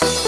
Peace.